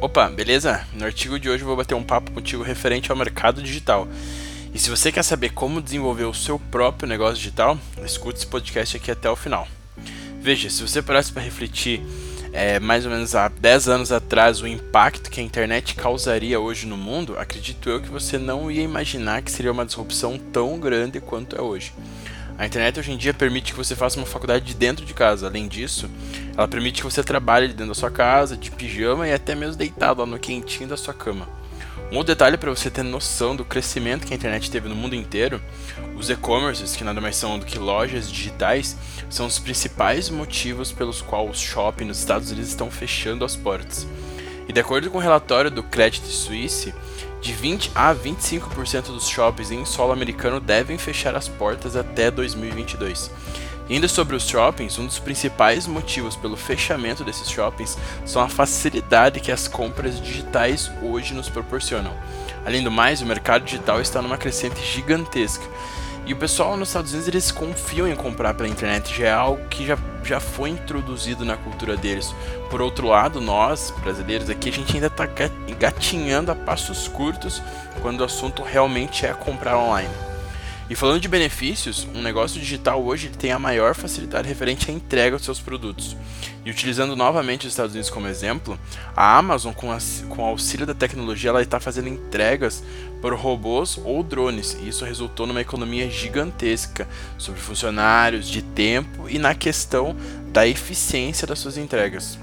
Opa, beleza? No artigo de hoje eu vou bater um papo contigo referente ao mercado digital. E se você quer saber como desenvolver o seu próprio negócio digital, escute esse podcast aqui até o final. Veja, se você parasse para refletir é, mais ou menos há 10 anos atrás o impacto que a internet causaria hoje no mundo, acredito eu que você não ia imaginar que seria uma disrupção tão grande quanto é hoje. A internet hoje em dia permite que você faça uma faculdade de dentro de casa. Além disso, ela permite que você trabalhe dentro da sua casa, de pijama e até mesmo deitado lá no quentinho da sua cama. Um outro detalhe para você ter noção do crescimento que a internet teve no mundo inteiro, os e-commerces, que nada mais são do que lojas digitais, são os principais motivos pelos quais os shoppings nos Estados Unidos estão fechando as portas. E de acordo com o relatório do Credit Suisse, de 20 a 25% dos shoppings em solo americano devem fechar as portas até 2022. Ainda sobre os shoppings, um dos principais motivos pelo fechamento desses shoppings são a facilidade que as compras digitais hoje nos proporcionam. Além do mais, o mercado digital está numa crescente gigantesca e o pessoal nos Estados Unidos eles confiam em comprar pela internet, já é algo que já, já foi introduzido na cultura deles. Por outro lado, nós, brasileiros aqui, a gente ainda está gatinhando a passos curtos quando o assunto realmente é comprar online. E falando de benefícios, um negócio digital hoje tem a maior facilidade referente à entrega dos seus produtos. E utilizando novamente os Estados Unidos como exemplo, a Amazon, com, com o auxílio da tecnologia, ela está fazendo entregas por robôs ou drones. E isso resultou numa economia gigantesca sobre funcionários, de tempo e na questão da eficiência das suas entregas.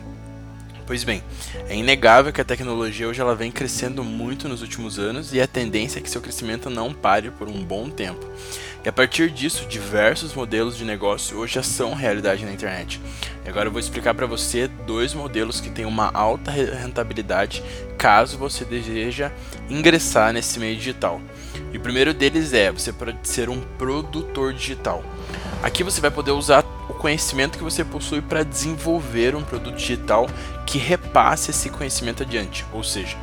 Pois bem, é inegável que a tecnologia hoje ela vem crescendo muito nos últimos anos e a tendência é que seu crescimento não pare por um bom tempo. E a partir disso, diversos modelos de negócio hoje já são realidade na internet. E agora eu vou explicar para você dois modelos que têm uma alta rentabilidade caso você deseja ingressar nesse meio digital. E o primeiro deles é você pode ser um produtor digital. Aqui você vai poder usar o conhecimento que você possui para desenvolver um produto digital que repasse esse conhecimento adiante. Ou seja,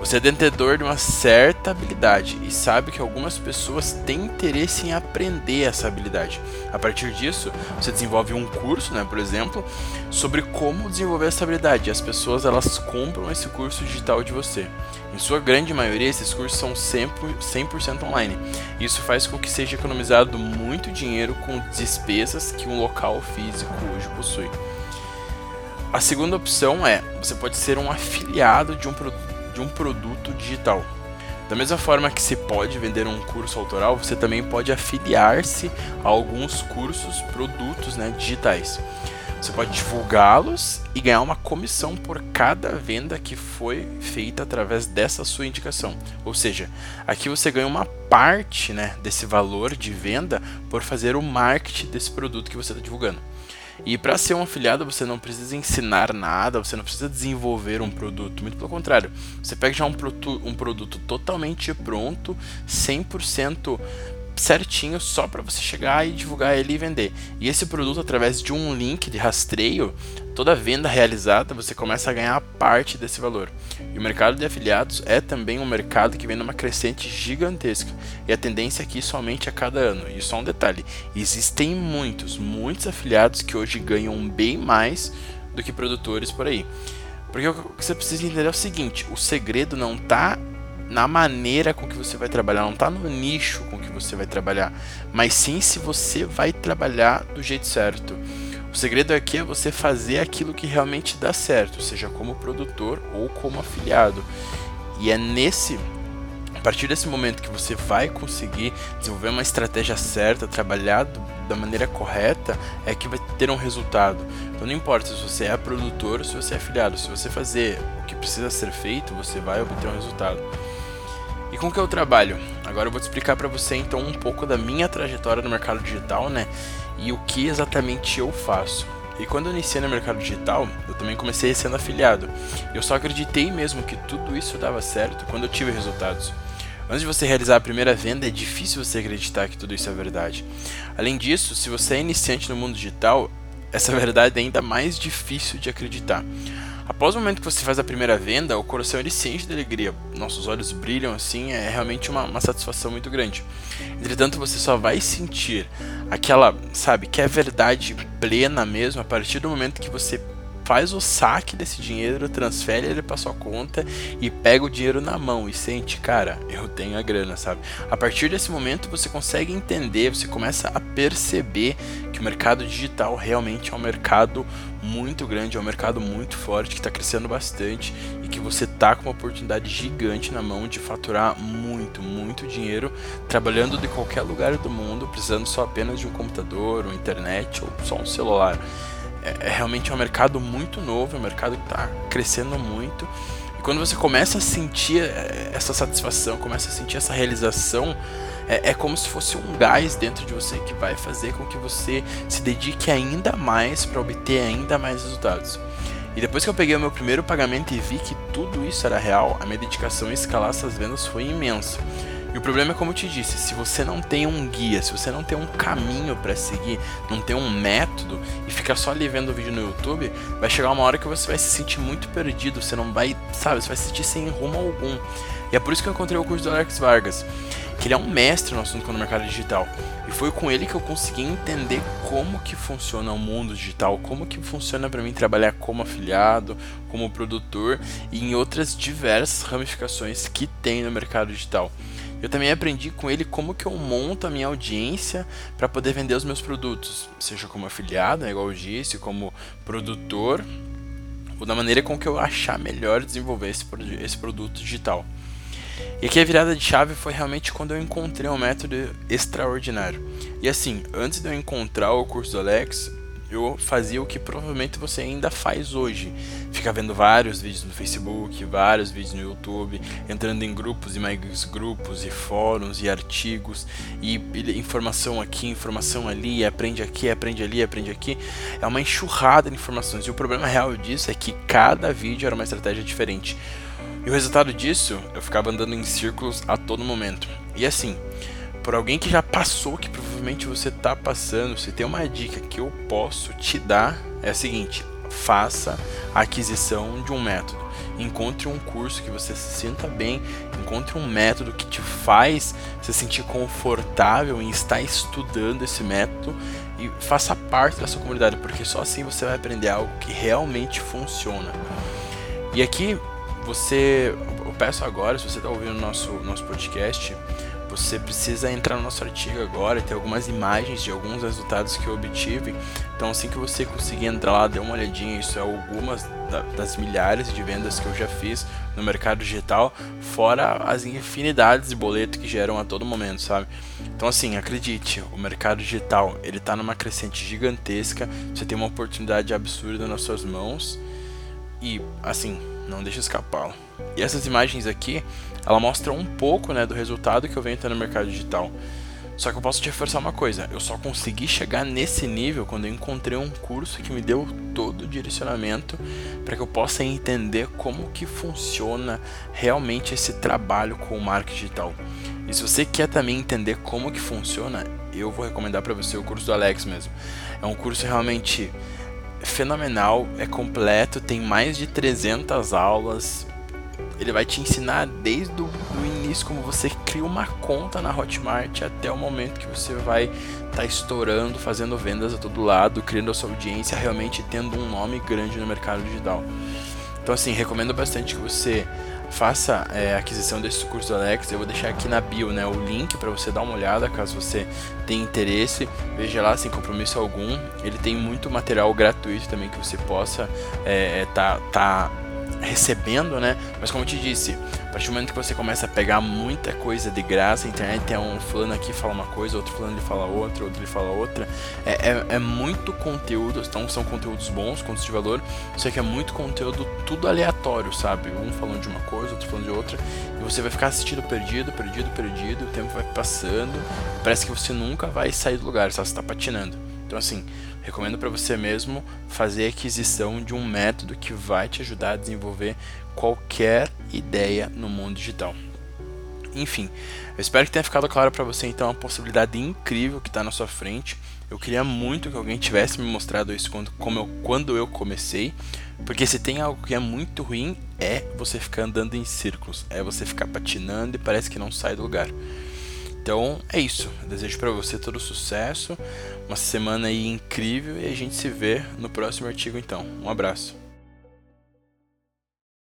você é detentor de uma certa habilidade e sabe que algumas pessoas têm interesse em aprender essa habilidade. A partir disso, você desenvolve um curso, né, por exemplo, sobre como desenvolver essa habilidade. E as pessoas elas compram esse curso digital de você. Em sua grande maioria, esses cursos são 100% online. Isso faz com que seja economizado muito dinheiro com despesas que um local físico hoje possui. A segunda opção é: você pode ser um afiliado de um produto de um produto digital. Da mesma forma que se pode vender um curso autoral, você também pode afiliar-se a alguns cursos, produtos né, digitais. Você pode divulgá-los e ganhar uma comissão por cada venda que foi feita através dessa sua indicação. Ou seja, aqui você ganha uma parte né, desse valor de venda por fazer o marketing desse produto que você está divulgando. E para ser um afiliado, você não precisa ensinar nada, você não precisa desenvolver um produto, muito pelo contrário. Você pega já um, produto, um produto totalmente pronto, 100% certinho só para você chegar e divulgar ele e vender. E esse produto, através de um link de rastreio, toda venda realizada você começa a ganhar parte desse valor. E o mercado de afiliados é também um mercado que vem numa crescente gigantesca. E a tendência aqui somente a cada ano. E só um detalhe: existem muitos, muitos afiliados que hoje ganham bem mais do que produtores por aí. Porque o que você precisa entender é o seguinte: o segredo não está na maneira com que você vai trabalhar, não está no nicho com que você vai trabalhar, mas sim se você vai trabalhar do jeito certo. O segredo aqui é você fazer aquilo que realmente dá certo, seja como produtor ou como afiliado. E é nesse a partir desse momento que você vai conseguir desenvolver uma estratégia certa, trabalhar do, da maneira correta, é que vai ter um resultado. Então não importa se você é produtor ou se você é afiliado, se você fazer o que precisa ser feito, você vai obter um resultado. E com que eu trabalho? Agora eu vou te explicar para você então um pouco da minha trajetória no mercado digital, né? E o que exatamente eu faço. E quando eu iniciei no mercado digital, eu também comecei sendo afiliado. Eu só acreditei mesmo que tudo isso dava certo quando eu tive resultados. Antes de você realizar a primeira venda, é difícil você acreditar que tudo isso é verdade. Além disso, se você é iniciante no mundo digital, essa verdade é ainda mais difícil de acreditar. Após o momento que você faz a primeira venda, o coração ele se de alegria. Nossos olhos brilham assim, é realmente uma, uma satisfação muito grande. Entretanto, você só vai sentir aquela, sabe, que é verdade plena mesmo a partir do momento que você faz o saque desse dinheiro, transfere ele para sua conta e pega o dinheiro na mão e sente, cara, eu tenho a grana, sabe? A partir desse momento você consegue entender, você começa a perceber que o mercado digital realmente é um mercado muito grande, é um mercado muito forte que está crescendo bastante e que você tá com uma oportunidade gigante na mão de faturar muito, muito dinheiro trabalhando de qualquer lugar do mundo, precisando só apenas de um computador, uma internet ou só um celular. É, é realmente um mercado muito novo, é um mercado que está crescendo muito. E quando você começa a sentir é, essa satisfação, começa a sentir essa realização, é, é, como se fosse um gás dentro de você que vai fazer com que você se dedique ainda mais para obter ainda mais resultados. E depois que eu peguei o meu primeiro pagamento e vi que tudo isso era real, a minha dedicação em escalar essas vendas foi imensa. E o problema é como eu te disse, se você não tem um guia, se você não tem um caminho para seguir, não tem um método e fica só ali vendo o vídeo no YouTube, vai chegar uma hora que você vai se sentir muito perdido, você não vai, sabe, você vai se sentir sem rumo algum. E é por isso que eu encontrei o curso do Alex Vargas, que ele é um mestre no assunto no mercado digital. E foi com ele que eu consegui entender como que funciona o mundo digital, como que funciona para mim trabalhar como afiliado, como produtor e em outras diversas ramificações que tem no mercado digital. Eu também aprendi com ele como que eu monto a minha audiência para poder vender os meus produtos, seja como afiliado, né, igual eu disse, como produtor, ou da maneira com que eu achar melhor desenvolver esse, esse produto digital. E aqui a virada de chave foi realmente quando eu encontrei um método extraordinário. E assim, antes de eu encontrar o curso do Alex, eu fazia o que provavelmente você ainda faz hoje. Fica vendo vários vídeos no Facebook, vários vídeos no YouTube, entrando em grupos e mais grupos e fóruns e artigos e informação aqui, informação ali, aprende aqui, aprende ali, aprende aqui. É uma enxurrada de informações. E o problema real disso é que cada vídeo era uma estratégia diferente. E o resultado disso, eu ficava andando em círculos a todo momento. E assim, por alguém que já passou, que provavelmente você está passando, se tem uma dica que eu posso te dar, é a seguinte: faça a aquisição de um método. Encontre um curso que você se sinta bem, encontre um método que te faz se sentir confortável em estar estudando esse método e faça parte da sua comunidade, porque só assim você vai aprender algo que realmente funciona. E aqui você, eu peço agora, se você está ouvindo nosso nosso podcast, você precisa entrar no nosso artigo agora e ter algumas imagens de alguns resultados que eu obtive. Então, assim que você conseguir entrar lá, dê uma olhadinha. Isso é algumas das milhares de vendas que eu já fiz no mercado digital, fora as infinidades de boleto que geram a todo momento, sabe? Então, assim, acredite, o mercado digital ele está numa crescente gigantesca. Você tem uma oportunidade absurda nas suas mãos e, assim, não deixa escapá-lo. E essas imagens aqui, ela mostra um pouco né, do resultado que eu venho tendo no mercado digital. Só que eu posso te reforçar uma coisa, eu só consegui chegar nesse nível quando eu encontrei um curso que me deu todo o direcionamento para que eu possa entender como que funciona realmente esse trabalho com o marketing digital. E se você quer também entender como que funciona, eu vou recomendar para você o curso do Alex mesmo. É um curso realmente fenomenal, é completo, tem mais de 300 aulas, ele vai te ensinar desde o início como você cria uma conta na Hotmart até o momento que você vai estar tá estourando, fazendo vendas a todo lado, criando a sua audiência, realmente tendo um nome grande no mercado digital. Então assim, recomendo bastante que você faça é, a aquisição desse curso do Alex. Eu vou deixar aqui na bio né, o link para você dar uma olhada caso você tenha interesse. Veja lá sem compromisso algum. Ele tem muito material gratuito também que você possa é, é tá, tá recebendo, né? Mas como eu te disse, a partir do momento que você começa a pegar muita coisa de graça, a internet tem um fulano aqui fala uma coisa, outro fulano ele fala outra, outro ele fala outra. É, é, é muito conteúdo, então são conteúdos bons, conteúdos de valor, só que é muito conteúdo tudo aleatório, sabe? Um falando de uma coisa, outro falando de outra, e você vai ficar assistindo perdido, perdido, perdido, o tempo vai passando, parece que você nunca vai sair do lugar, só você está patinando. Então assim, recomendo para você mesmo fazer a aquisição de um método que vai te ajudar a desenvolver qualquer ideia no mundo digital. Enfim, eu espero que tenha ficado claro para você então a possibilidade incrível que está na sua frente. Eu queria muito que alguém tivesse me mostrado isso quando, como eu, quando eu comecei, porque se tem algo que é muito ruim é você ficar andando em círculos, é você ficar patinando e parece que não sai do lugar. Então é isso. Eu desejo para você todo sucesso, uma semana incrível e a gente se vê no próximo artigo então. Um abraço.